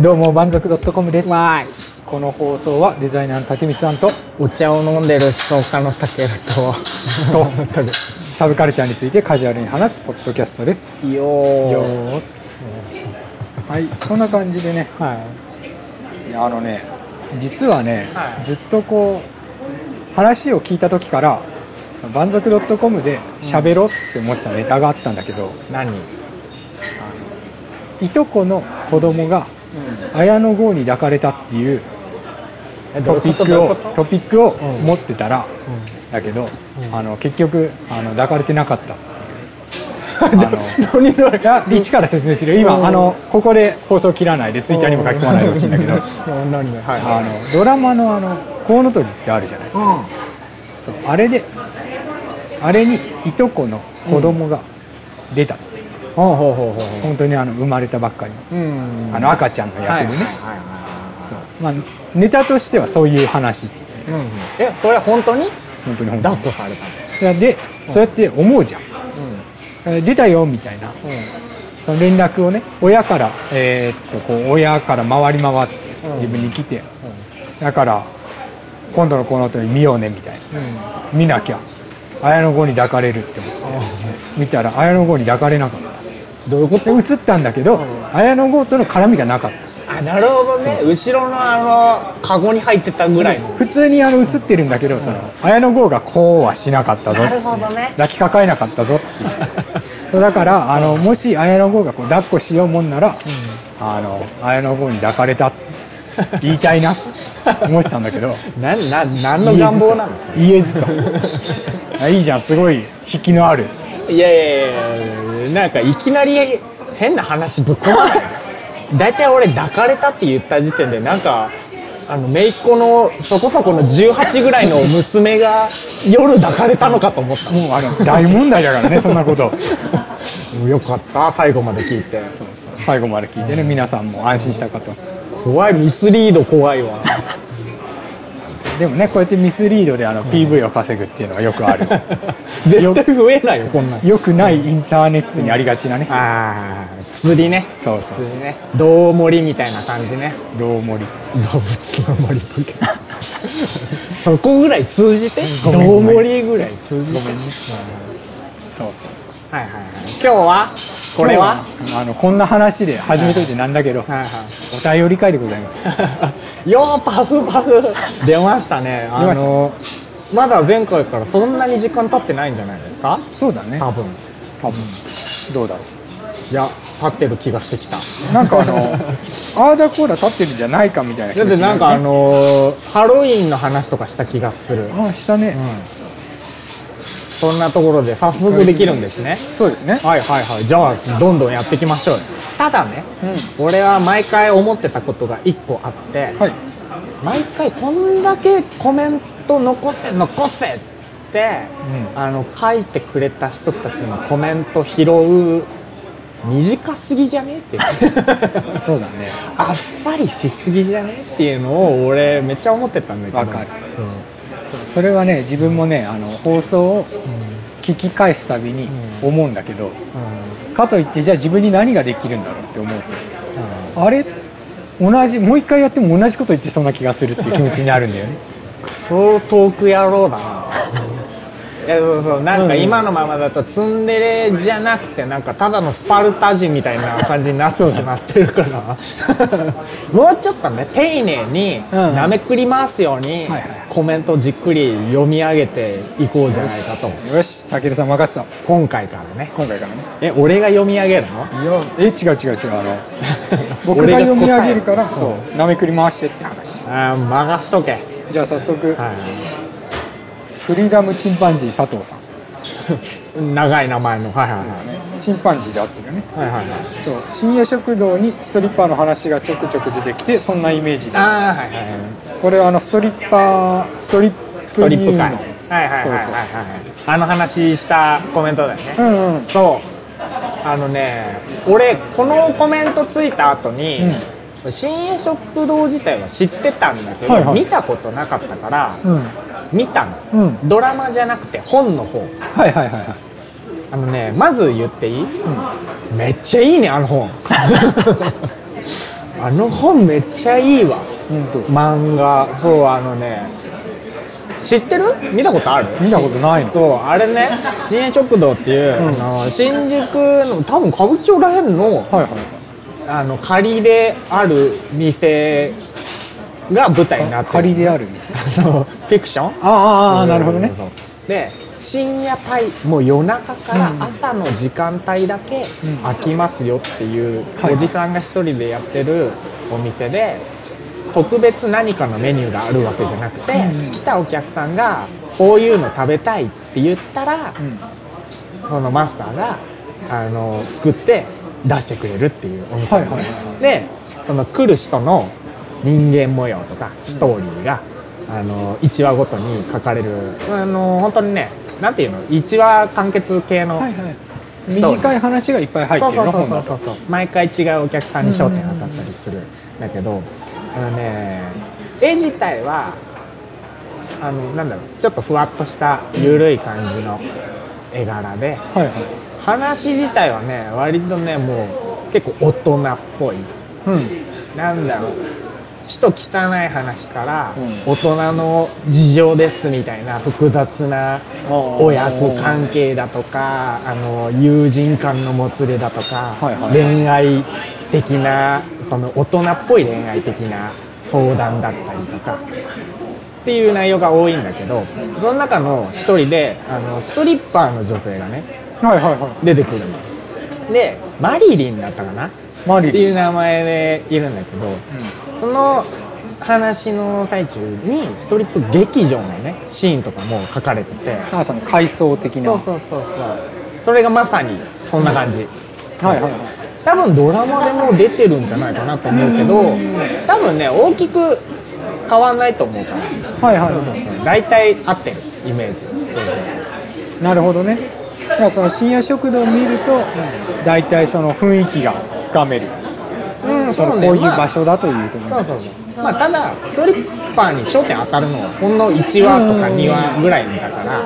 どうも満足 .com ですわこの放送はデザイナーの竹光さんとーい。お茶を飲んでる思想家の竹内と。とサブカルチャーについてカジュアルに話すポッドキャストですよよー。ーはいそんな感じでねはいやあのね実はね、はいずっとこう話を聞いた時から満足 .com で喋ろうって思ってたネタがあったんだけど、い。何いとこの子供が綾野剛に抱かれたっていうトピックをトピックをうん。持ってたら、うん。だけど、うん。あの結局あの抱かれてなかった。あの一から説明するよ。今、うん。あのここで放送切らないでツイッターにも書き込まないでほしいんだけど。あのドラマのあのコウノトリってあるじゃないですか、うん。そうあれであれにいとこの子供が出た、ほうほうほうほうほ本当にあの生まれたばっかりの。あの赤ちゃんの役でね、まあ、ネタとしてはそういう話。え、それ本当に？本当に本当に。抱っこされたでうん。そうやって思うじゃん。出たよみたいな。その連絡をね親からえーっとこう親から回り回ってうん。自分に来て、ん。だから今度のこの後に見ようねみたいな。うん。見なきゃ。綾野剛に抱かれるって思って。見たら綾野剛に抱かれなかったどういうことで映ったんだけど、うん。綾野剛との絡みがなかった。あ、なるほどね。後ろのあの、カゴに入ってたぐらいの。普通にあの映ってるんだけど、その綾野剛がこうはしなかったぞなるほどね。抱きかかえなかったぞっていう。だからあのもし綾野剛がこう抱っこしようもんならあの綾野剛に抱かれたって言いたいなって思ってたんだけど。な、な、何の願望なの？言えずと。あいいじゃん。すごい引きのあるいやいやいやいやなんかいきなり変な話ぶっ込まない大体俺抱かれたって言った時点でなんかあの姪っ子のそこそこの18ぐらいの娘が夜抱かれたのかと思ったもうあの大問題だからねそんなことよかった最後まで聞いて最後まで聞いてね皆さんも安心したかと怖いミスリード怖いわでもねこうやってミスリードであの PV を稼ぐっていうのはよくある。絶対増えないよこんなんよくないインターネットにありがちなね。ああ釣りね。そうそう。釣りね。胴盛りみたいな感じね。ローモリ動物の森ポケ そこぐらい通じて？ごめん胴盛りぐらい通じて？ごめんね。そうそうはいはいはい。今日はこれは？あのこんな話で始めといてなんだけど、はいはお便り会でございます。い よーパフパフ。出ましたね。あのまだ前回からそんなに時間経ってないんじゃないですか？そうだね。多分。多分。どうだろいや経ってる気がしてきた。うなんかあの あーだこーだ立ってるんじゃないかみたいな気だっ持ちにるねてなんかあのーハロウィンの話とかした気がする。あーしたね、うんそんなところで早速できるんですね。そうですね。はいはいはい。じゃあどんどんやっていきましょうよ。ただねうん。俺は毎回思ってたことが一個あって、はい。毎回こんだけコメント残せ残せっつって、うん。あの書いてくれた人たちのコメント拾う短すぎじゃね？って そうだね。あっさりしすぎじゃね？っていうのを俺めっちゃ思ってたんだけど。わかるそれはね自分もねあの放送を聞き返すたびにうん。思うんだけど、かといってじゃあ自分に何ができるんだろうって思う。うん。とあれ？同じもう一回やっても同じこと言ってそうな気がするっていう気持ちになるんだよね。そうトーク野郎だな。いやそうそうなんか今のままだとツンデレじゃなくてなんかただのスパルタ人みたいな感じになってしまってるから。もうちょっとね丁寧にうんなめくり回すようにはいはいコメントをじっくり読み上げていこうじゃないかと。よし武田さん任せた。今回からね。今回からね。え俺が読み上げるの？いやえ違う違う違うあの 僕が読み上げるからそうなめくり回してって話。あー任しとけ、はい、じゃあ早速フリーダムチンパンジー佐藤さん、長い名前の。はいはいはい。チンパンジーで合ってるよね。はいはいはい。そう。深夜食堂にストリッパーの話がちょくちょく出てきてそんなイメージで。すああはいはいはい。これはあのストリッパーストリップストリップ会。のはいはいはいはいはい。あの話したコメントだよね、うんうんそう。あのね俺このコメントついた後に、深夜食堂自体は知ってたんだけど、はいはい。見たことなかったから、うん見たの。うん。ドラマじゃなくて本の方。はいはいはいはい。あのねまず言っていい？うん。めっちゃいいねあの本。あの本めっちゃいいわ。漫画。そうあのね知ってる？見たことある？見たことないの。そうあれね深夜食堂っていう、うん。あの新宿の多分歌舞伎町らへんのはいはい。あの仮である店が舞台になってる。仮であるんですね。あのフィクション？ああなるほどね。で深夜帯もう夜中からうん朝の時間帯だけうん。開きますよっていうはいおじさんが一人でやってるお店で特別何かのメニューがあるわけじゃなくて、うん。来たお客さんがこういうの食べたいって言ったら、うん。そのマスターがあの作って出してくれるっていうお店はいはいはいはい。でその来る人の人間模様とかストーリーが、あの1話ごとに書かれる。あの本当にねなんていうの？1話完結系の、はいはい。短い話がいっぱい入ってるの本だと。毎回違うお客さんに焦点当たったりする。んだけど、あのね絵自体はあのなんだろうちょっとふわっとした緩い感じの絵柄ではいはい。話自体はね割とねもう結構大人っぽい。うん。なんだろうちょっと汚い話からうん。大人の事情ですみたいな複雑な親子関係だとかあの友人間のもつれだとか、恋愛的なその大人っぽい恋愛的な相談だったりとかっていう内容が多いんだけどその中の一人であのストリッパーの女性がね出てくるの。でマリリンだったかな？マリリン。っていう名前でいるんだけどその話の最中にストリップ劇場のねシーンとかも書かれてて。あその階層的な。そうそうそうそう。それがまさにそんな感じ、はいはいはい。多分ドラマでも出てるんじゃないかなと思うけど多分ね大きく変わんないと思うから。はいはいはい。大体合ってるイメージ。なるほどねだからその深夜食堂を見ると大体その雰囲気がつかめる。うんそのこういう場所だというところそうそうそう。まあただストリッパーに焦点当たるのはほんの1話とか2話ぐらいだから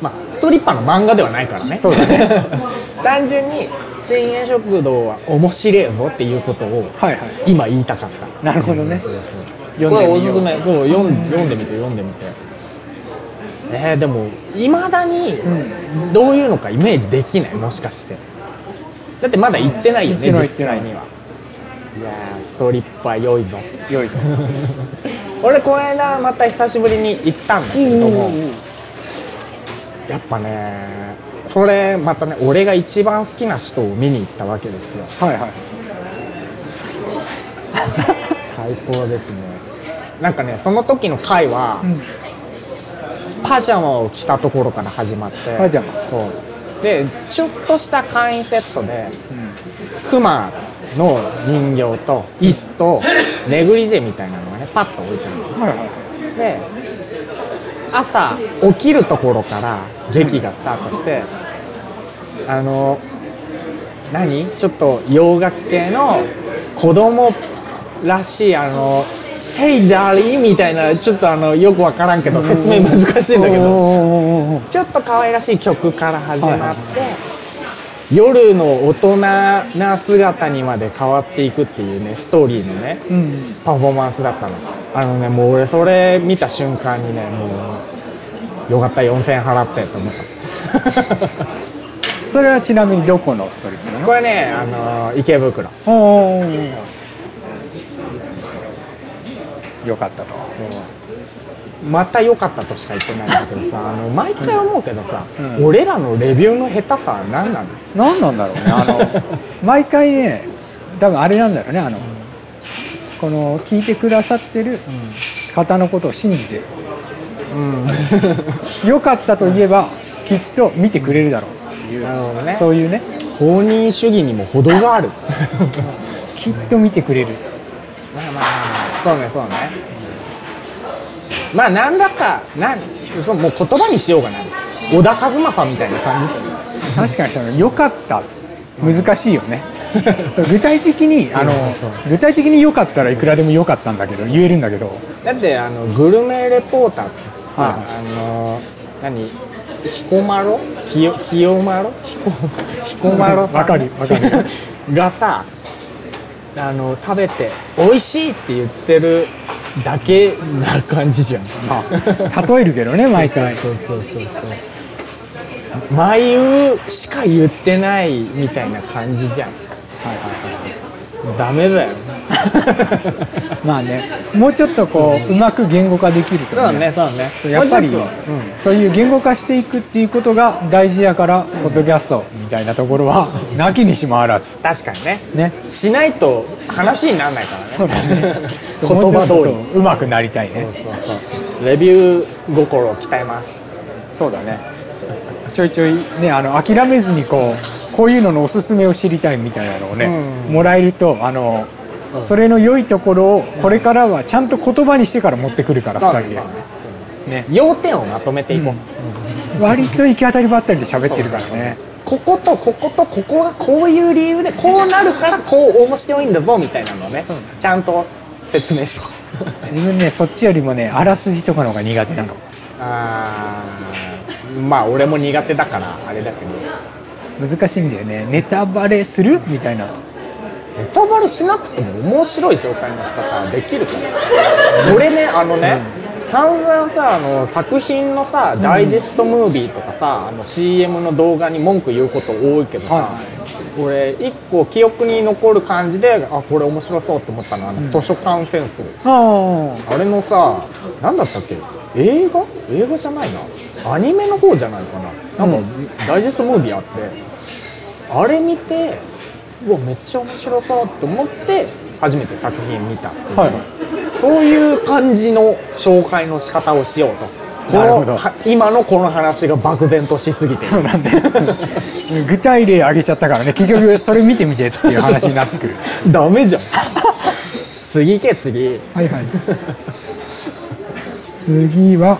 まあストリッパーの漫画ではないからね。そうだね。単純に深夜食堂は面白いぞっていうことをはいはい。今言いたかった。なるほどね。そうそう。読んでみよう。これおすすめ。そう読ん読んでみて読んでみてえー、でもいまだにうんどういうのかイメージできないもしかして。だってまだ行ってないよね実際には。い。やーストリッパー良いぞ。良いぞ。俺この間また久しぶりに行ったんだけれども。やっぱねそれまたね俺が一番好きな人を見に行ったわけですよ。はいはい。最高ですね。なんかねその時の回は、パジャマを着たところから始まって。パジャマ。そう。でちょっとした簡易セットでうん。クマの人形と椅子とネグリジェみたいなのがねパッと置いてあるの。はいはいはい。で朝起きるところから劇がスタートして、あの何？ちょっと洋楽系の子供らしいあの「Hey Darling」みたいなちょっとあのよくわからんけど説明難しいんだけど。どちょっと可愛らしい曲から始まって、夜の大人な姿にまで変わっていくっていうねストーリーのねうん。パフォーマンスだったの。あのねもう俺それ見た瞬間にねもうよかった4000円払ってと思った。それはちなみにどこのストリップなの？これねあの池袋おーよかったと。また良かったとしか言ってないんだけどさ あの毎回思うけどさ、うん。俺らのレビューの下手さは何なの何なんだろうねあの 毎回ね多分あれなんだろうねあのこの聞いてくださってる方のことを信じて。るうん。よかったと言えばきっと見てくれるだろう。っていうそういうね。公認主義にも程がある。きっと見てくれるまあまあまあそうねそうね。まあなんだかなんそうもう言葉にしようがない。小田和正みたいな感じ。確かに良かった。難しいよね。具体的にあの具体的に良かったらいくらでも良かったんだけど言えるんだけど。だってあのグルメレポーターってさ、はい。あの何？彦摩呂？清清丸彦彦摩呂さん？わかるわかる。がさあの食べて美味しいって言ってるだけな感じじゃん。あ 例えるけどね毎回。そうそうそうそう。眉しか言ってないみたいな感じじゃん。はいはいダメだよ。は いまあねもうちょっとこううまく言語化できるとそうねそうね。やっぱり、もうん。そういう言語化していくっていうことが大事やから、ポッドキャストみたいなところは、なきにしもあらず。と確かにね。ね。しないと話にならないからね。そうだね。言葉通り。うまくなりたいね。レビュー心を鍛えます。そうだね。ちょいちょいね、あの、諦めずにこう、こういうののおすすめを知りたいみたいなのをね、うん。もらえると、あの、それの良いところを、これからはちゃんと言葉にしてから持ってくるから、二人で。ね。要点をまとめていこう、割と行き当たりばったりで喋ってるからね。こことこことここがこういう理由でこうなるからこう面白いんだぞみたいなのをねちゃんと説明しと自分ね、そっちよりもね、あらすじとかの方が苦手なの。あー。まあ俺も苦手だからあれだけど難しいんだよね。ネタバレする？みたいな。ネタバレしなくても面白い紹介の仕方はできるから俺ねあのね、散々さあの作品のさダイジェストムービーとかさ、あの CM の動画に文句言うこと多いけどさ、は俺一個記憶に残る感じであこれ面白そうって思ったのは、うん。図書館センスああれのさ何だったっけ？映画？映画じゃないなアニメの方じゃないかな。なんか、ダイジェストムービーあってあれ見てうわめっちゃ面白そうって思って初めて作品見たっていう。はい。そういう感じの紹介の仕方をしようと。こなるほど。のは今のこの話が漠然としすぎて。あ。そうなんだ。よ。具体例挙げちゃったからね、結局それ見てみてっていう話になってくる。ダメじゃん。次行け次。はいはい。次は、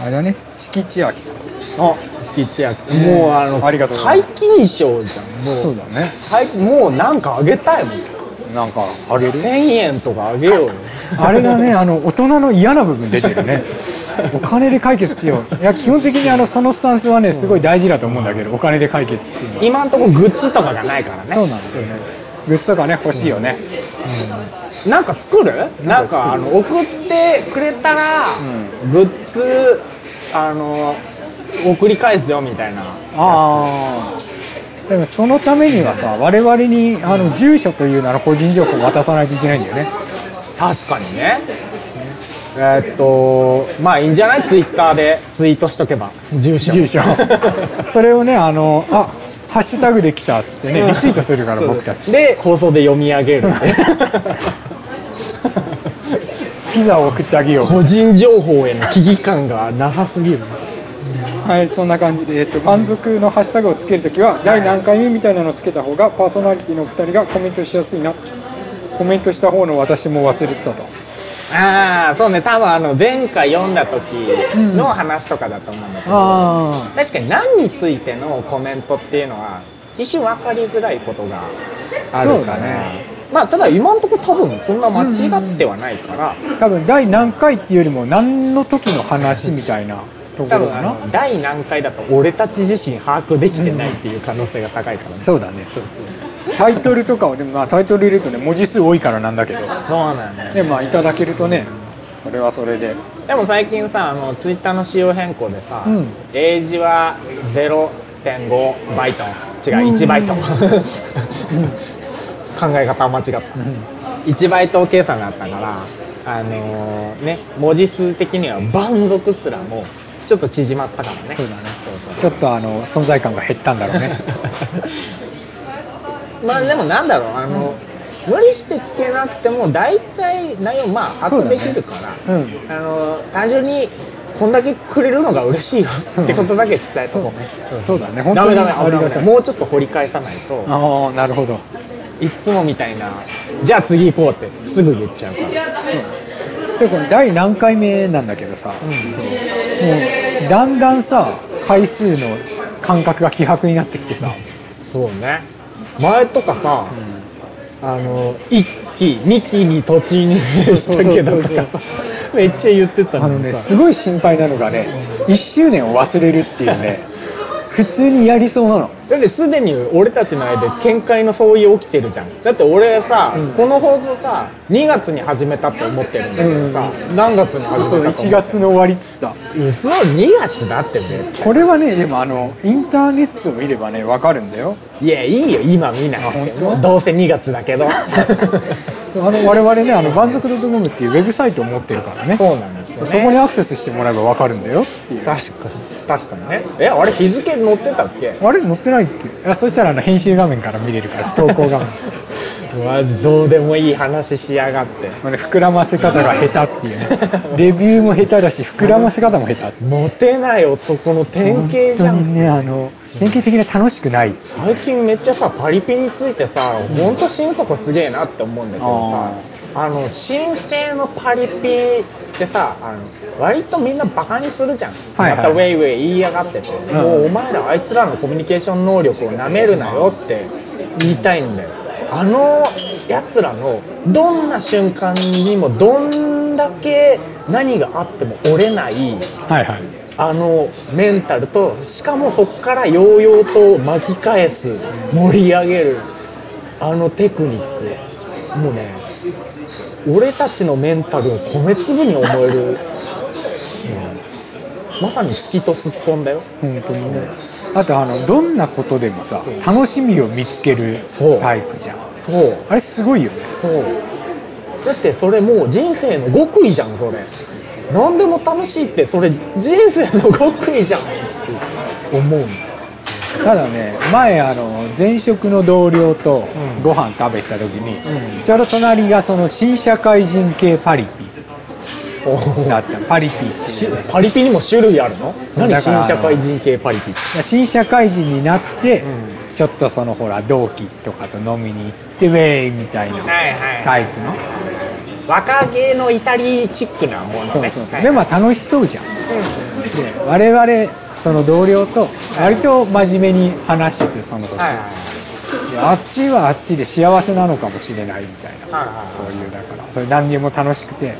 あれだね、敷地明さん。あ敷地やうんもうあのありがとうございます皆勤賞じゃんもうそうだね。はい、もうなんかあげたいもん。なんか、あげる1000円とかあげようよ。あれだね、あの、大人の嫌な部分出てるね。お金で解決しよう。いや、基本的にあの、そのスタンスはね、すごい大事だと思うんだけど、お金で解決っていうのは。今んとこグッズとかがないからね。そうなんですよね。グッズとかね、欲しいよね。うんなんか作る？なんかあの送ってくれたら、グッズあの送り返すよみたいな。ああ。でもそのためにはさ、我々にあの住所というなら個人情報を渡さないといけないんだよね。確かにね。えーっとまあいいんじゃない？ツイッターでツイートしとけば住所。住所。それをね、あの、あ、ハッシュタグで来たっつってね、リツイートするから僕たち。で放送で読み上げるんで。ピザを送ってあげよう。個人情報への危機感がなさすぎる。はい、そんな感じで、えっと、満足のハッシュタグをつけるときは、第何回目みたいなのをつけた方が、パーソナリティのお二人がコメントしやすいな。コメントした方の私も忘れてたと。ああそうね。多分あの前回読んだ時の話とかだと思うんだけど、あ確かに何についてのコメントっていうのは一瞬分かりづらいことがあるかね。まあただ今のところ多分そんな間違ってはないから、あ、多分第何回っていうよりも、何の時の話みたいなとこ多分あろかな。の第何回だと俺たち自身把握できてないっていう可能性が高いからね、そうだね。タイトルとかを、でもまあタイトル入れるとね、文字数多いからなんだけど。そうなんだよで、まあいただけるとね、それはそれで。でも最近さあのツイッターの仕様変更でさ、うん。英字は0.5バイト。違ううん。1バイト、考え方間違った。1バイト計算があったからあのーね文字数的には満足すらもちょっと縮まったからねそうだねちょっとあの、存在感が減ったんだろうね。まあでもなんだろうあの、無理してつけなくても大体内容まあ把握できるから、うん。あの単純にこんだけくれるのが嬉しいよってことだけ伝えとこうね、そうだね。本当にダメダメ。もうちょっと掘り返さないとああ、なるほど。いっつもみたいな。じゃあ次行こうってすぐ言っちゃうから。でこれ第何回目なんだけどさ、もうだんだんさ回数の感覚が希薄になってきてさ、そうね。前とかさ、あの一期二期に土地にしたけどとかさめっちゃ言ってたあのねさすごい心配なのがね1周年を忘れるっていうね普通にやりそうなの。だってすでに俺たちの間で見解の相違起きてるじゃん。だって俺さ、うん。この放送さ2月に始めたって思ってるんだけどさ、何月に始1めたと思って月の終わりっつった。嘘2月だって絶これはねでもあのインターネットを見ればね分かるんだよ。対いやいいよ。今見なくてあ本当？もどうせ2月だけど。そうあの我々ねあの万族 .com っていうウェブサイトを持ってるからね。そうなんですよ、ね、そこにアクセスしてもらえば分かるんだよっていう。確かに確かにね。えあれ日付載ってたっけ？あれ載ってないっけ？あそしたらあの編集画面から見れるから 投稿画面。マジどうでもいい話しやがって。まあね膨らませ方が下手っていうね。レビューも下手だし膨らませ方も下手。モテない男の典型じゃん。本当にねあの典型的に楽しくない。最近めっちゃさパリピについてさほんと心底すげえなって思うんだけどさあの新生のパリピってさあの割とみんなバカにするじゃん、はいはい。またウェイウェイ言いやがってて、ん。もうお前らあいつらのコミュニケーション能力をなめるなよって言いたいんだよ。あのやつらのどんな瞬間にもどんだけ何があっても折れないはいはいあのメンタルとしかもそこからヨーヨーと巻き返す盛り上げるあのテクニックもうね俺たちのメンタルを米粒に思える、うんまさに月とすっぽんだよ。本当にね。あとあのどんなことでもさう。ん楽しみを見つけるタイプじゃん。そう。あれすごいよね。そう。だってそれもう人生の極意じゃんそれ何でも楽しいってそれ人生の極意じゃんって思う。ただね前あの前職の同僚とうん。ご飯食べてた時に、うん。ちょうど隣がその新社会人系パリピだった。パリピってパリピにも種類あるの？何新社会人系パリピ新社会人になって、うちょっとそのほら同期とかと飲みに行ってウェイみたいなはいはい若気の至りチックなものね。そうそう。そうはいでも楽しそうじゃん。で我々その同僚と割と真面目に話しててその時、はいあっちはあっちで幸せなのかもしれないみたいな、はいはいそういうだからそれ何にも楽しくて、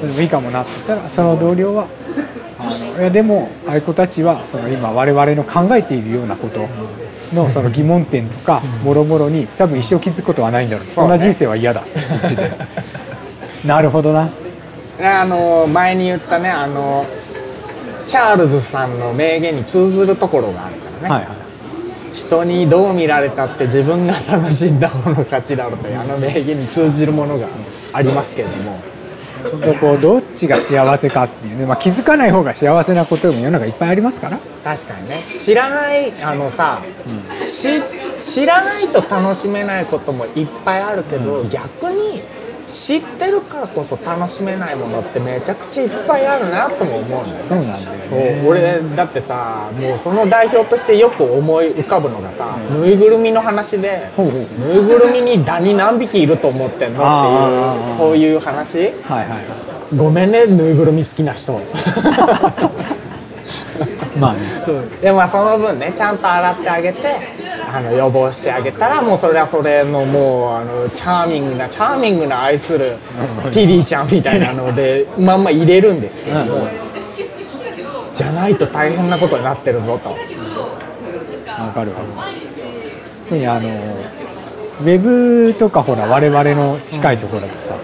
それでもいいかもなって言ったらその同僚はあのいやでもああいう子たちはその今我々の考えているようなことのその疑問点とかもろもろに多分一生気づくことはないんだろう。そんな人生は嫌だ。って言っててなるほどな。ねあの前に言ったねあのチャールズさんの名言に通ずるところがあるからね、はいはい。人にどう見られたって自分が楽しんだ方の勝ちだろうというあの名言に通じるものがありますけれども。本当こうどっちが幸せかっていうね、まあ、気づかない方が幸せなことも世の中いっぱいありますから、確かにね。知らないあのさし知らないと楽しめないこともいっぱいあるけど、うん。逆に知ってるからこそ楽しめないものってめちゃくちゃいっぱいあるなとも思うんだよそうなんだよね。俺だってさもうその代表としてよく思い浮かぶのがさ、うん。ぬいぐるみの話でほうほう。ぬいぐるみにダニ何匹いると思ってんのっていうそういう話。はいはいはい。ごめんねぬいぐるみ好きな人 まあね。でもまあその分ねちゃんと洗ってあげてあの予防してあげたらもうそれはそれのもうあのチャーミングなチャーミングな愛するティリーちゃんみたいなのでまんま入れるんですけどじゃないと大変なことになってるぞと。わかるわ。特にあのウェブとかほら我々の近いところだとさ、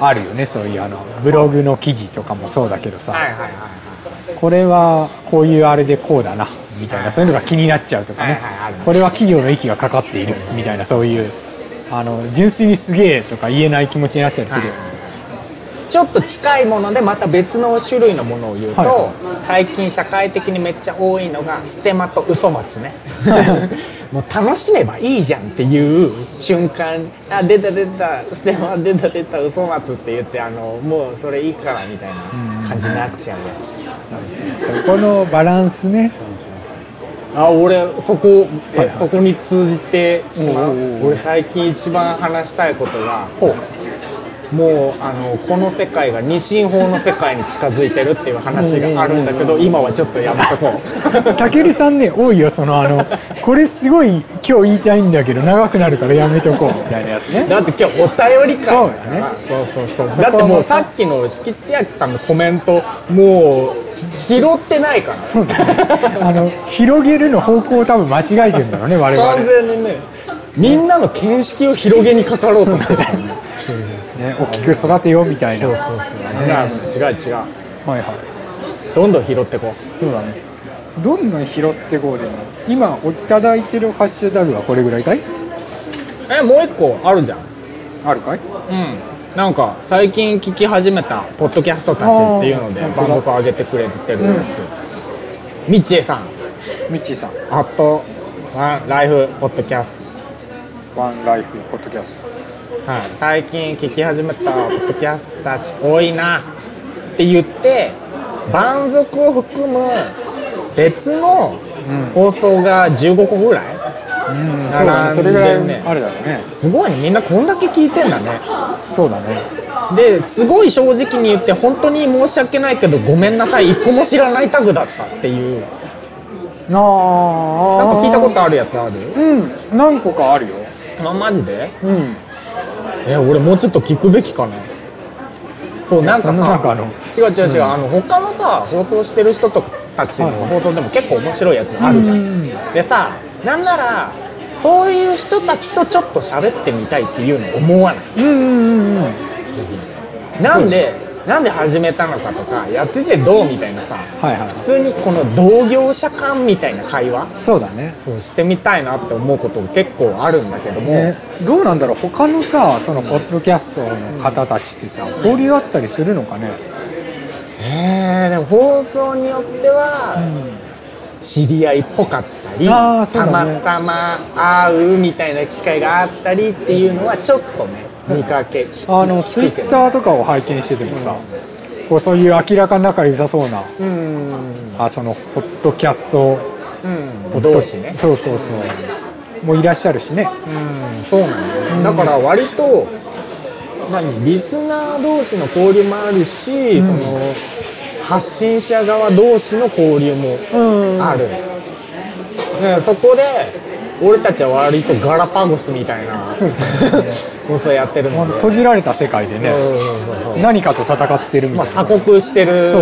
あるよねそういうあのブログの記事とかもそうだけどさ、はいはいはいはいこれはこういうあれでこうだなみたいなそういうのが気になっちゃうとかね、これは企業の息がかかっているみたいなそういうあの純粋にすげえとか言えない気持ちになったりする。よ、ちょっと近いものでまた別の種類のものを言うと、は最近社会的にめっちゃ多いのがステマと嘘松ね。もう楽しめばいいじゃんっていう瞬間あ出た出たステマ出た出た嘘松って言ってあのもうそれいいからみたいな感じになっちゃうやつ。そこのバランスね。あ俺そこ、えはいはい。そこに通じて俺最近一番話したいことがほもうあのこの世界が二進法の世界に近づいてるっていう話があるんだけどうんうんうん今はちょっとやめとこう。たけるさんね多いよ。そのあのこれすごい今日言いたいんだけど長くなるからやめとこう。みたいなやつね。だって今日お便り会。そうだね。そうそうそう。だってもうさっきの敷地明さんのコメントもう拾ってないから。そうだね。あの広げるの方向を多分間違えてるんだろうね我々。完全にね。みんなの見識を広げにかかろうとしてたよねね大きく育てようみたいな。そうそうそう。違う違う。はいはい。どんどん拾ってこそうだね。どんどん拾ってこうでも。今おいただいてるハッシュタグはこれぐらいかい？うえもう一個あるじゃん。あるかい？うん。なんか最近聞き始めたポッドキャストたちっていうので番組上げてくれてるやつ、みちえさん。ミッチーさん。あとワンライフポッドキャスワンライフポッドキャスト、はい、最近聞き始めたポッドキャストたち多いな。って言って番族を含む別のト放送が15個ぐらいうん、うん、そうだね。それぐらいあるだろうね。すごいね。みんなこんだけ聞いてんだね。そうだね。ですごい正直に言って本当に申し訳ないけどごめんなさい。一個も知らないタグだったっていう。ああなんか聞いたことああるやつある？うん。何個かあるよ。あマジで？うんえ俺もうちょっと聞くべきかな？そうなんかさあの？違う違う違う、うん。あの他のさ放送してる人とたちの？放送でも結構面白いやつあるじゃん、うん。でさなんならそういう人たちとちょっと喋ってみたいっていうの思わない。うんうんうんうん。なんで、なんで始めたのかとかやっててどうみたいなさはいはい。普通にこの同業者間みたいな会話そうだね。そうしてみたいなって思うこと結構あるんだけども、ね、どうなんだろう？他のさそのポッドキャストの方たちってさ交流あったりするのかね？えー、でも放送によっては知り合いっぽかったり、あーそうたまたま会うみたいな機会があったりっていうのはちょっとね見かけあのツイッターとかを拝見しててもさ、こうそういう明らかに仲良さそうなうん。あそのポッドキャストうん。同士ね。そうそうそう。もういらっしゃるしね。うん。そうなんだよ。ね、うんだから割と何リスナー同士の交流もあるし、うん。その発信者側同士の交流もうん。ある、ねそこで俺たちは割とガラパゴスみたいな 放送やってるので。閉じられた世界でね、何かと戦ってるみまあ、たいな、鎖国してる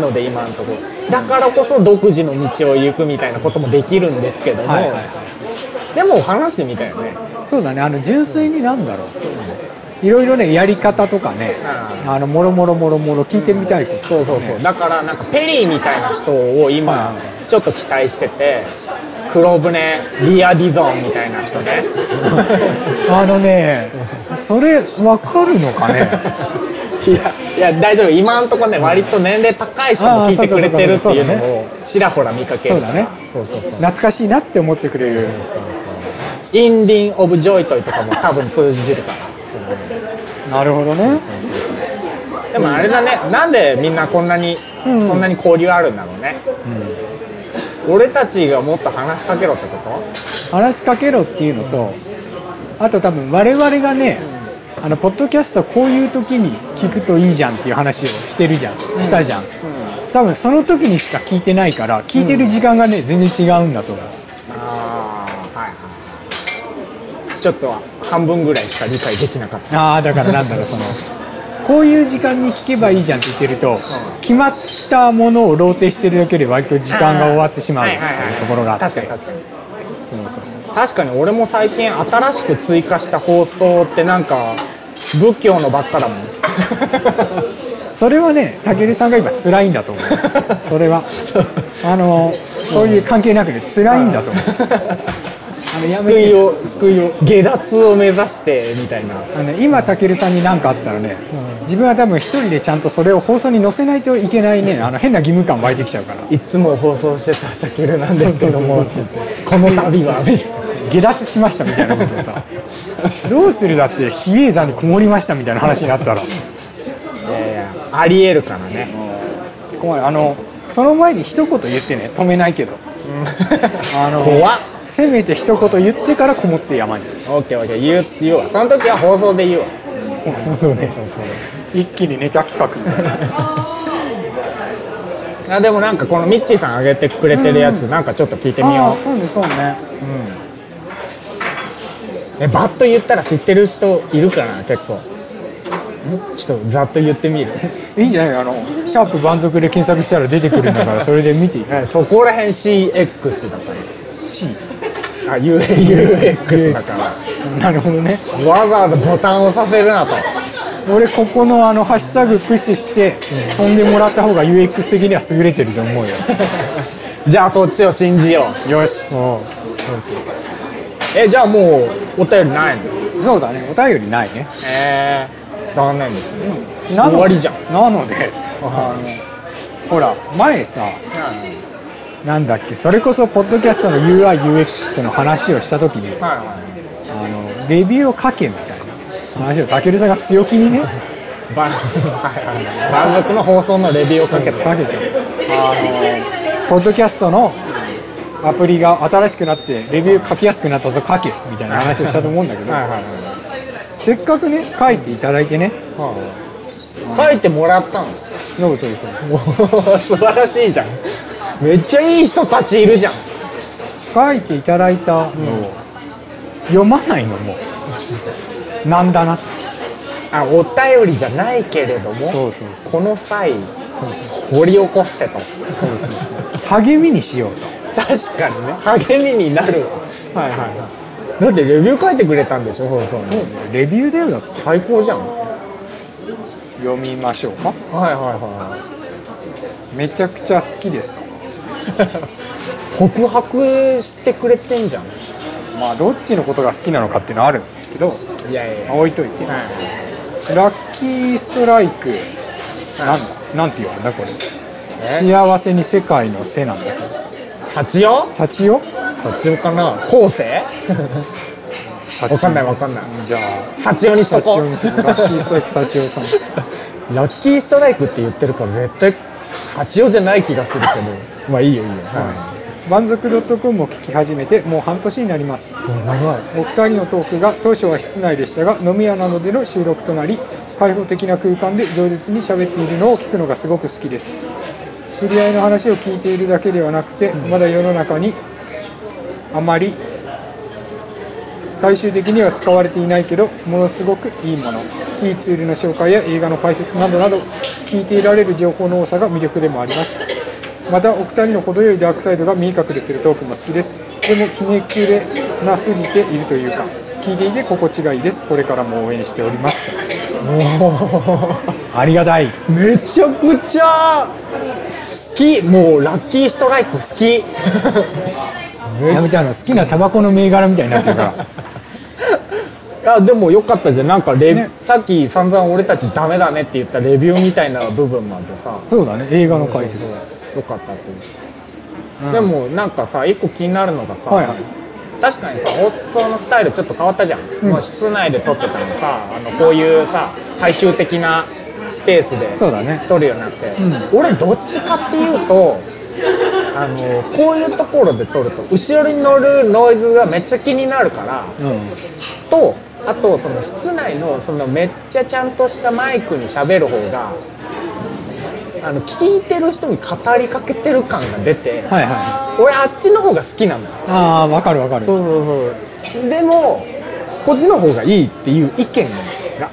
ので今のとこ。ろだからこそ独自の道を行くみたいなこともできるんですけども、はいはいはい。でも話してみたいよね。そうだね。あの純粋になんだろう。いろいろねやり方とかね。うん。あのもろもろもろもろ聞いてみたいこと。そうそうそう。だからなんかペリーみたいな人を今はちょっと期待してて黒船リア・ディゾンみたいな人ね。あのねそれわかるのかね？いやいや大丈夫。今んとこね割と年齢高い人も聞いてくれてるっていうのをちらほら見かける。そうだね。懐かしいなって思ってくれる。インリン・オブ・ジョイトイとかも多分通じるから。なるほどね。でもあれだね。なんでみんなこんなに、うん。こんなに交流あるんだろうね。うん俺たちがもっと話しかけろってこと？話しかけろっていうのとあと多分我々がねあのポッドキャストはこういう時に聞くといいじゃんっていう話をしてるじゃん。したじゃん。多分その時にしか聞いてないから聞いてる時間がね全然違うんだと思う。ああはいはいはい。ちょっと半分ぐらいしか理解できなかった。ああだからなんだろうそのこういう時間に聞けばいいじゃんって言ってると決まったものをローテしてるだけで割と時間が終わってしまうっていうところがあって。確かに確かに。確かに俺も最近新しく追加した放送ってなんか仏教のばっかだもん。それはねたけるさんが今辛いんだと思う。それは。あのそういう関係なくね辛いんだと思う あのやめて。救いを救いを下脱を目指してみたいな。あの今たけるさんに何かあったらね自分は多分一人でちゃんとそれを放送に載せないといけないねあの変な義務感湧いてきちゃうから。いつも放送してたたけるなんですけども この度は下脱しましたみたいなことをさ。どうするだって比叡山にこもりましたみたいな話になったら。いやいやありえるからね。怖いあのその前に一言言ってね。止めないけど。あの怖っせめて一言言ってからこもって山に。オッケーオッケー。言う言うわ。その時は放送で言うわ。そうね一気にネタ企画。みたいなあでもなんかこのミッチーさん上げてくれてるやつうん。なんかちょっと聞いてみあよあそうねそうねう、うん、えバッと言ったら知ってる人いるかな結構。ちょっとざっと言ってみる。いいんじゃない？あのシャープ満足で検索したら出てくるんだからそれで見ていい。そこら辺 CX だから C あ UX だから。なるほどね。わざわざボタンを押させるなと。俺ここのあのハッシュタグ駆使して飛んでもらった方が UX 的には優れてると思うよ。じゃあこっちを信じよう。よし。えじゃあもうお便りないの？そうだね。お便りないね。え。ー、残念ですね。なの終わりじゃん。なので あのほら前さなんだっけそれこそポッドキャストの UIUX の話をした時にはいはあのレビューを書けみたいな。話をたけるさんが強気にね。い番番組の放送のレビューをかけて。かけて。あのポッドキャストのアプリが新しくなってレビュー書きやすくなったぞ書けみたいな話をしたと思うんだけどはいはいはい。せっかくね書いていただいてね書いてもらったの。そうそうそうもう素晴らしいじゃん。めっちゃいい人たちいるじゃん。書いていただいた。のを読まないのもなんだな。ってあお便りじゃないけれどもそうそうこの際掘り起こしてと。励みにしようと。確かにね。励みになるはいはいはい。だってレビュー書いてくれたんでしょ放送に。レビューだよだって。最高じゃん読みましょうか。はいはいはめちゃくちゃ好きです 告白してくれてんじゃん。まあどっちのことが好きなのかっていうのはあるんですけどいやいや置いといて、はラッキーストライク。なんだ？なんて言うんだ？これ。え？幸せに世界の背なんだ。けど幸代幸代幸代かな？後世？わかんないわかんない。じゃあ。幸代にしと幸こう。ラッキーストライク幸代さん。ラッキーストライクって言ってるから絶対幸代じゃない気がするけど。まあいいよいいよ。は満足 .com を聞き始めてもう半年になります。い長い。お二人のトークが当初は室内でしたが飲み屋などでの収録となり開放的な空間で饒舌に喋っているのを聞くのがすごく好きです。知り合いの話を聞いているだけではなくてまだ世の中にあまり最終的には使われていないけどものすごくいいもの。いいツールの紹介や映画の解説などなど聞いていられる情報の多さが魅力でもあります。またお二人の程よいダークサイドが見え隠れするトークも好きです。でもひねくれなすぎているというか聞いていて心地がいいです。これからも応援しております。ありがたい。めちゃくちゃ。好き。もうラッキーストライク好き。やめてあの好きなタバコの銘柄みたいになってるからいやでもよかったじゃん。なんかレビ、ね。さっき散々俺たちダメだねって言ったレビューみたいな部分までさ。そうだね。映画の解説。よかったっていう、うん。でもなんかさ一個気になるのがさ、はいはい。確かにさ放送のスタイルちょっと変わったじゃん、うん。もう室内で撮ってたのさあのこういうさ大衆的なスペースで撮るようになって、うん。俺どっちかっていうとあのこういうところで撮ると後ろに乗るノイズがめっちゃ気になるからうん。とあとその室内のそのめっちゃちゃんとしたマイクに喋る方があの聞いてる人に語りかけてる感が出て、はいは俺あっちの方が好きなのああわかるわかる。そうそうそう。でもこっちの方がいいっていう意見が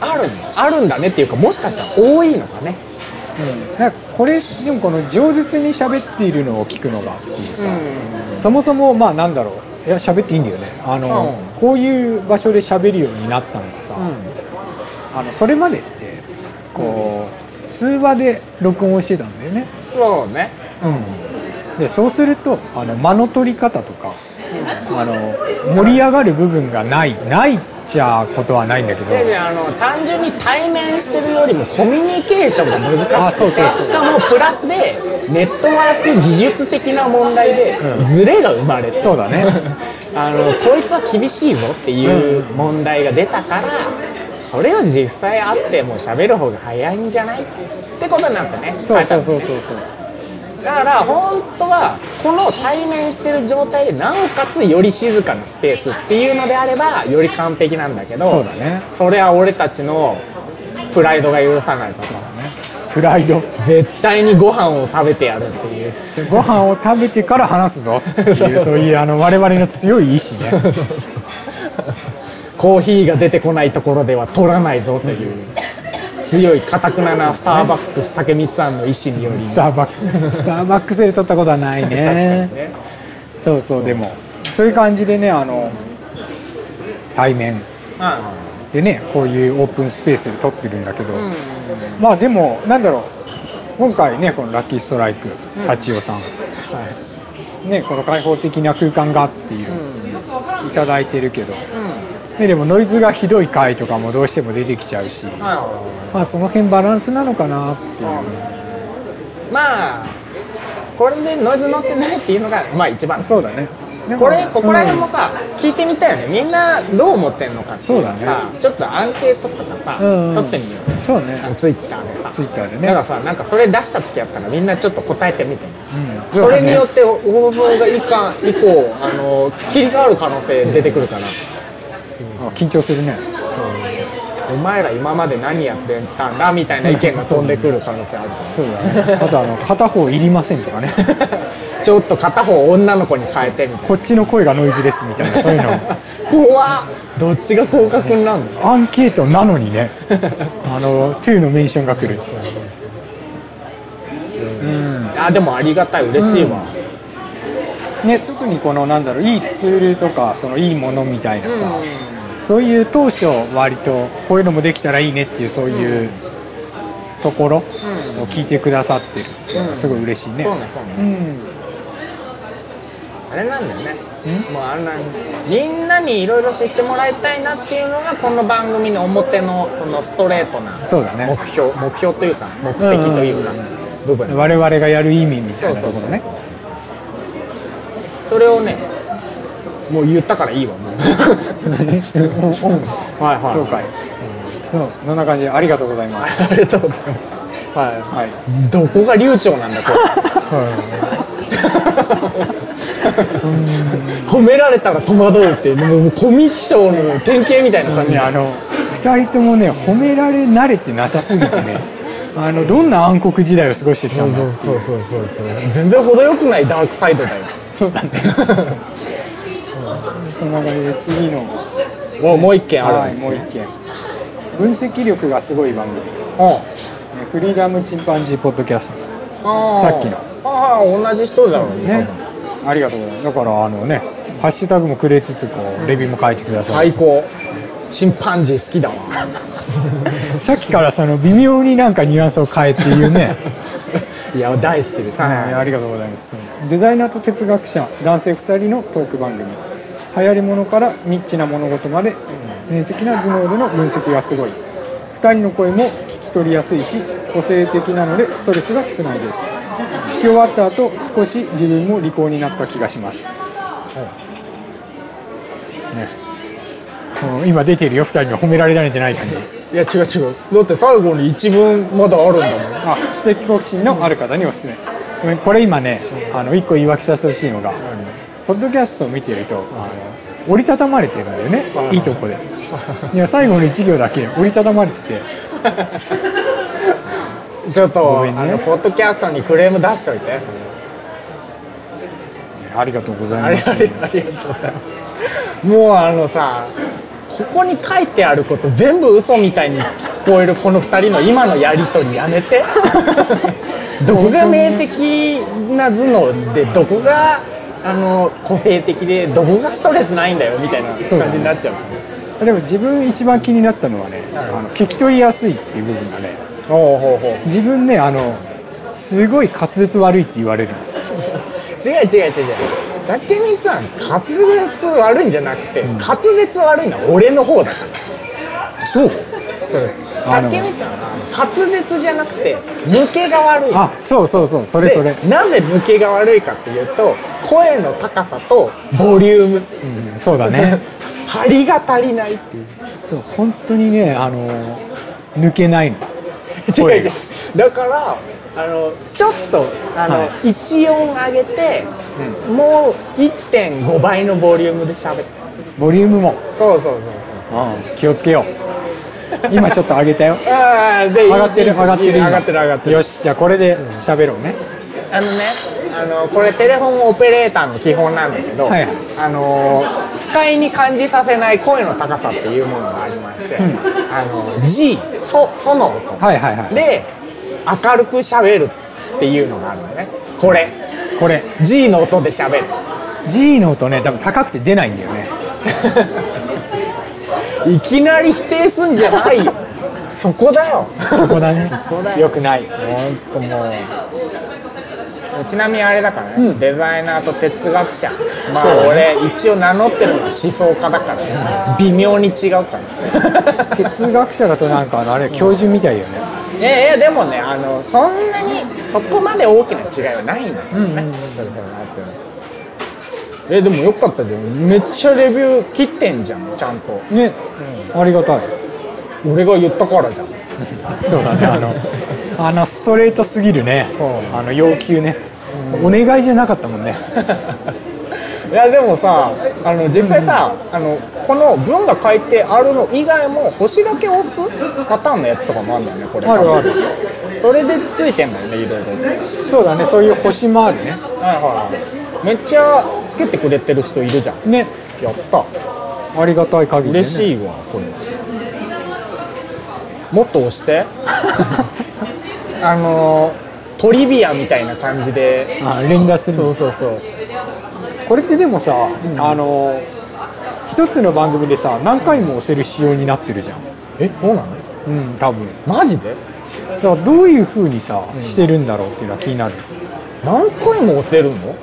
あるの。あるんだねっていうかもしかしたら多いのかねうん、なんかこれでもこの饒舌に喋っているのを聞くのがっていうさ、そもそもまあなんだろう。いや喋っていいんだよね。あの、うん。こういう場所で喋るようになったのがさ、あのそれまでってこう通話で録音してたんだよね、そうねでそうするとあの間の取り方とかあの盛り上がる部分がないないっちゃことはないんだけど。であの単純に対面してるよりもコミュニケーションが難しくてしかもプラスでネットワーク技術的な問題でうん。ズレが生まれて、そうだね。あのこいつは厳しいぞっていう問題が出たから、それを実際会ってもう喋る方が早いんじゃない？ってことになってね。そうそうそうそうそうだから本当はこの対面してる状態でなおかつより静かなスペースっていうのであればより完璧なんだけどそうだね。それは俺たちのプライドが許さないからプライド。絶対にご飯を食べてやるっていう。ご飯を食べてから話すぞっていう そういうあの我々の強い意志ね。コーヒーが出てこないところでは取らないぞという強いかたくななスターバックス竹光さんの意思により。スターバックススターバックスで撮ったことはない確かにね。ね そうそうでも。そう。いう感じでねあの対面。でねこういうオープンスペースで撮ってるんだけど、うん。まあでもなんだろう。今回ねこのラッキーストライクうん。幸代さん、はねこの開放的な空間がっていう、いうん。いただいてるけど、うんね、でもノイズがひどい回とかもどうしても出てきちゃうし、まあその辺バランスなのかなっていう、まあこれでノイズ乗ってないっていうのがまあ一番。そうだね。これここら辺もさ、聞いてみたいよね。みんなどう思ってんのかっていうのそうださ、ちょっとアンケートとかさ、うんうん。取ってみよううんそうね。ツイッターでさ。ツイッターでね。だからさなんかそれ出した時やったらみんなちょっと答えてみてうん。それによって放送が以下以降あの切り替わる可能性出てくるから、あ緊張するね。お前ら今まで何やってたんだみたいな意見が飛んでくる可能性あるそうだね。あとあの 片方いりませんとかね。ちょっと片方女の子に変えてみたいこっちの声がノイズですみたいなそういうの。な 怖っ。どっちが広角になるの？アンケートなのにね。あの2のメンションが来る。うん。あでもありがたい。嬉しいわ、ね特にこのなんだろういいツールとかそのいいものみたいなさ、そういう当初割とこういうのもできたらいいねっていうそういうところをうん聞いてくださってる。っていうのがすごい嬉しいね。そうねそうね、うん。あれなんだよね。ん？もうあんなみんなにいろいろ知ってもらいたいなっていうのがこの番組の表のそのストレートなそうだね。目標。目標というか目的というか部分。我々がやる意味みたいなところね。それをねもう言ったからいいわもう。はいはい。そうかい。そうそんな感じでありがとうございます。ありがとうございます。はいはい。どこが流暢なんだこれ。褒められたら戸惑うってもうコミュ障の典型みたいな感じ。ね、あの2人ともね褒められ慣れてなさすぎてねあのどんな暗黒時代を過ごしてきたそうんだそうそうそうそう全然程よくないダークサイドだよそうだねそんな感じで次の。もうもう一件あはいるんですもう一件。分析力がすごい番組、ね、フリーダムチンパンジーポッドキャスあさっきの。ああ同じ人だろうトね。ありがとうございます。だからあのねハッシュタグもくれつつこうレビューも書いてください、最高。チンパンジー好きだわ。さっきからその微妙になんかニュアンスを変えて言うね。いや大好きです。はい、ありがとうございます。デザイナーと哲学者、男性2人のトーク番組。流行り物からニッチな物事まで、面積な頭脳での分析がすごい。2人の声も聞き取りやすいし、個性的なのでストレスが少ないです。聞き終わった後、少し自分も利口になった気がします。ね、うん今出てるよ、2人の褒められられてない感じ。いや違う違うだって最後に一文まだあるんだもんあ、知的好奇心のある方におすすめ。ごめんこれ今ね、あの、1個言い訳させてほしいのが、ポッドキャストを見てると、あの折りたたまれてるんだよねは、いい。いとこで。いや、最後の1行だけ 折りたたまれてて、ちょっと、ね。あのポッドキャストにクレーム出しといて。ありがとうございます。ありがとうありがとうございます。もうあのさここに書いてあること全部嘘みたいに聞こえるこの2人の今のやり取りやめて。どこが明的な頭脳でどこがあの個性的でどこがストレスないんだよみたいな感じになっちゃう。でも自分一番気になったのはね、はい。あの聞き取りやすいっていう部分がね、ほうほうほう。自分ね、あの、すごい滑舌悪いって言われる。違う違う違う違う。竹光さん滑舌悪いんじゃなくて、うん。滑舌悪いのは俺の方だから。そうあの。滑舌じゃなくて抜けが悪い。あ、そうそうそう、それそれ。でなぜ抜けが悪いかっていうと声の高さとボリューム。うん、そうだね。張りが足りないっていう。そう、本当にね、あの、抜けないの。違う違う。だからあのちょっとあの、はい。一音上げて、もう1.5倍のボリュームで喋ってボリュームも、そうそうそう。うん、気をつけよう。今ちょっと上げたよ。ああで上がってる、上がってる。今。上がってる上がってる。よし、じゃあこれで喋ろうね。あのねあのこれテレフォンオペレーターの基本なんだけど、はいあの不快に感じさせない声の高さっていうものがありまして、うん。あの G ソソの音、はいはいはい。で明るく喋るっていうのがあるのね。これ。これ。G の音で喋る。G の音ね多分高くて出ないんだよね いきなり否定すんじゃないよ。そこだよ。そこだね。よ。よくない。ほんともう。ちなみにあれだからね、うん。デザイナーと哲学者。まあ俺一応名乗ってるのは思想家だから。微妙に違うから。哲学者だとなんかあのあれ教授みたいよね。いやいやでもねあのそんなにそこまで大きな違いはないんだよね、うんうんうんえでもよかったじゃん。めっちゃレビュー切ってんじゃんちゃんと、ね。ありがたい。俺が言ったからじゃん。そうだね。あのあのストレートすぎるね。うん。あの要求ね。うん。お願いじゃなかったもんね。いやでもさあの実際さ、あのこの文が書いてあるの以外も星だけ押すパターンのやつとかもあるんだよねこれ。あるある。それでついてんだよねいろいろ。そうだねそういう星もあるね。はいはいめっちゃつけてくれてる人いるじゃん。ね。やった。ありがたい限りで、ね、嬉しいわこれもっと押して。あのトリビアみたいな感じで。あ連打する。そうそうそう。これってでもさ、ん。あの一つの番組でさ何回も押せる仕様になってるじゃん。えそうなの？うん多分。マジで？だからどういう風にさ、うん。してるんだろうっていうのは気になる。何回も押せるの？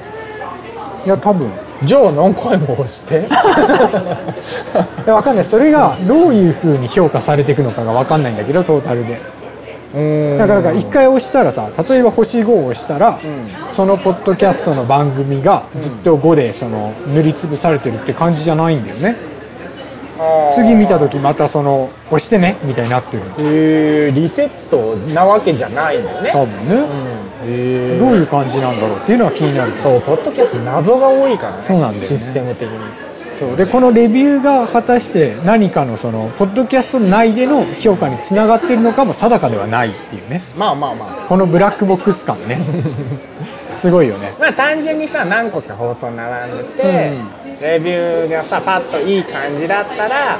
いや多分。じゃあ何回も押して。いやわかんない。それがどういう風に評価されていくのかがわかんないんだけどトータルで。だからだから一回押したらさ例えば星5を押したら、うん。そのポッドキャストの番組がずっと5でその塗りつぶされてるって感じじゃないんだよね。次見た時またその押してねみたいになってる。のへえリセットなわけじゃないんだよね。多分ね、うんどういう感じなんだろうっていうのは気になる。そうポッドキャスト謎が多いからね。そうなんだよね。システム的に。そう。でこのレビューが果たして何かのそのポッドキャスト内での評価につながってるのかも定かではないっていうね。まあまあまこのブラックボックス感ね。すごいよね。あまあ単純にさ何個か放送並んでて、レビューがさパッといい感じだったら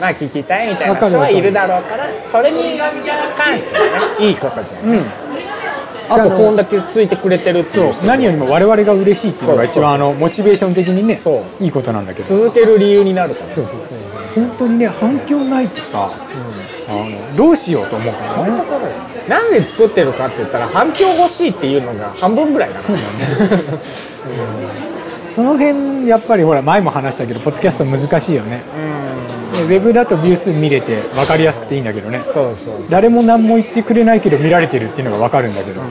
まあ聞きたいみたいな人はいるだろうからそれに関してはねいいことじゃん、うんあとこんだけついてくれてるっていう人何よりも我々が嬉しいっていうのが一番あのモチベーション的にねいいことなんだけど。続ける理由になるからそうそうそう本当にね反響ないとさあのどうしようと思うからね。なんで作ってるかって言ったら反響欲しいっていうのが半分ぐらいだからその辺やっぱりほら前も話したけどポッドキャスト難しいよね。うん。でウェブだとビュー数見れて分かりやすくていいんだけどね。そうそう誰も何も言ってくれないけど見られてるっていうのが分かるんだけど、う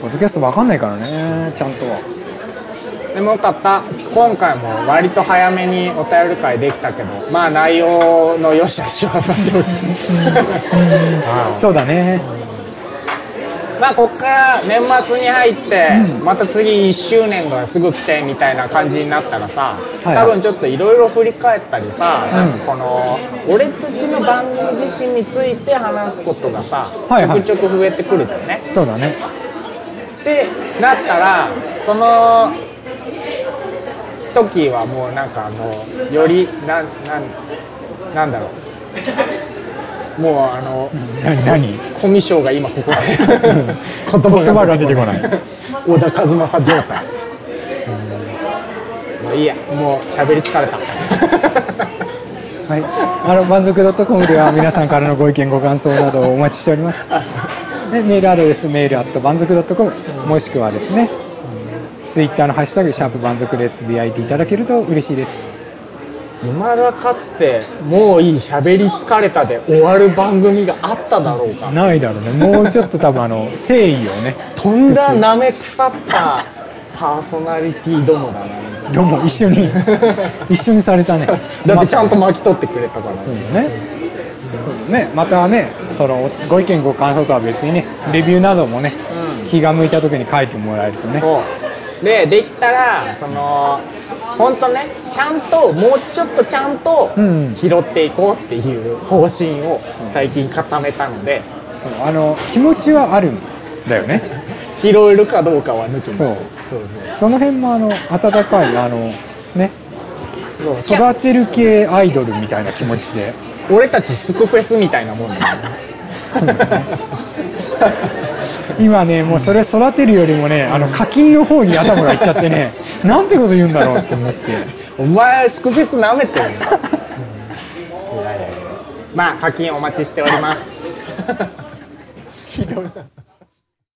ポッドキャスト分かんないからね。ちゃんとは。んでもよかった。今回も割と早めにお便り会できたけど。まあ内容の良し悪しはさておき。はい そうだねまあこっから年末に入って、うん。また次1周年がすぐ来てみたいな感じになったらさ、はい多分ちょっといろいろ振り返ったりさ、うん。なんかこの俺たちの番組自身について話すことがさ、ちょくちょく増えてくるじゃんね。そうだね。ってなったらその時はもうなんかあのよりなんなんなんだろうもうあの何？何？コミュ障が今ここで。言葉が出てこない。小田和正状態。もういいやもう喋り疲れた。はい、あの満足 .com では皆さんからのご意見ご感想などをお待ちしております。で メールアドレスメールアット満足 .com もしくはですね、ツイッターのハッシュタグシャープ満足でつぶやいていただけると嬉しいです。今だかつてもういい喋り疲れたで終わる番組があっただろうかないだろうね。もうちょっと多分あの 誠意をね、とんだ舐め腐ったパーソナリティどもだなどうも一緒に 一緒にされたね。だってちゃんと巻き取ってくれたからね。そうだね。またね、そのご意見ご感想とは別にね、レビューなどもね、うん気が向いた時に書いてもらえるとね。でできたらその本当ねちゃんともうちょっとちゃんとうん。拾っていこうっていう方針を最近固めたので、そうあの気持ちはあるんだよね。拾えるかどうかは抜きにしてそうそう。その辺もあの温かいあのね。育てる系アイドルみたいな気持ちで。俺たちスクフェスみたいなもんだよ 今ねもうそれ育てるよりもねあの課金の方に頭がいっちゃってねなんてこと言うんだろうって思って。お前スクフェス舐めてるの、まあ課金お待ちしております。ひどい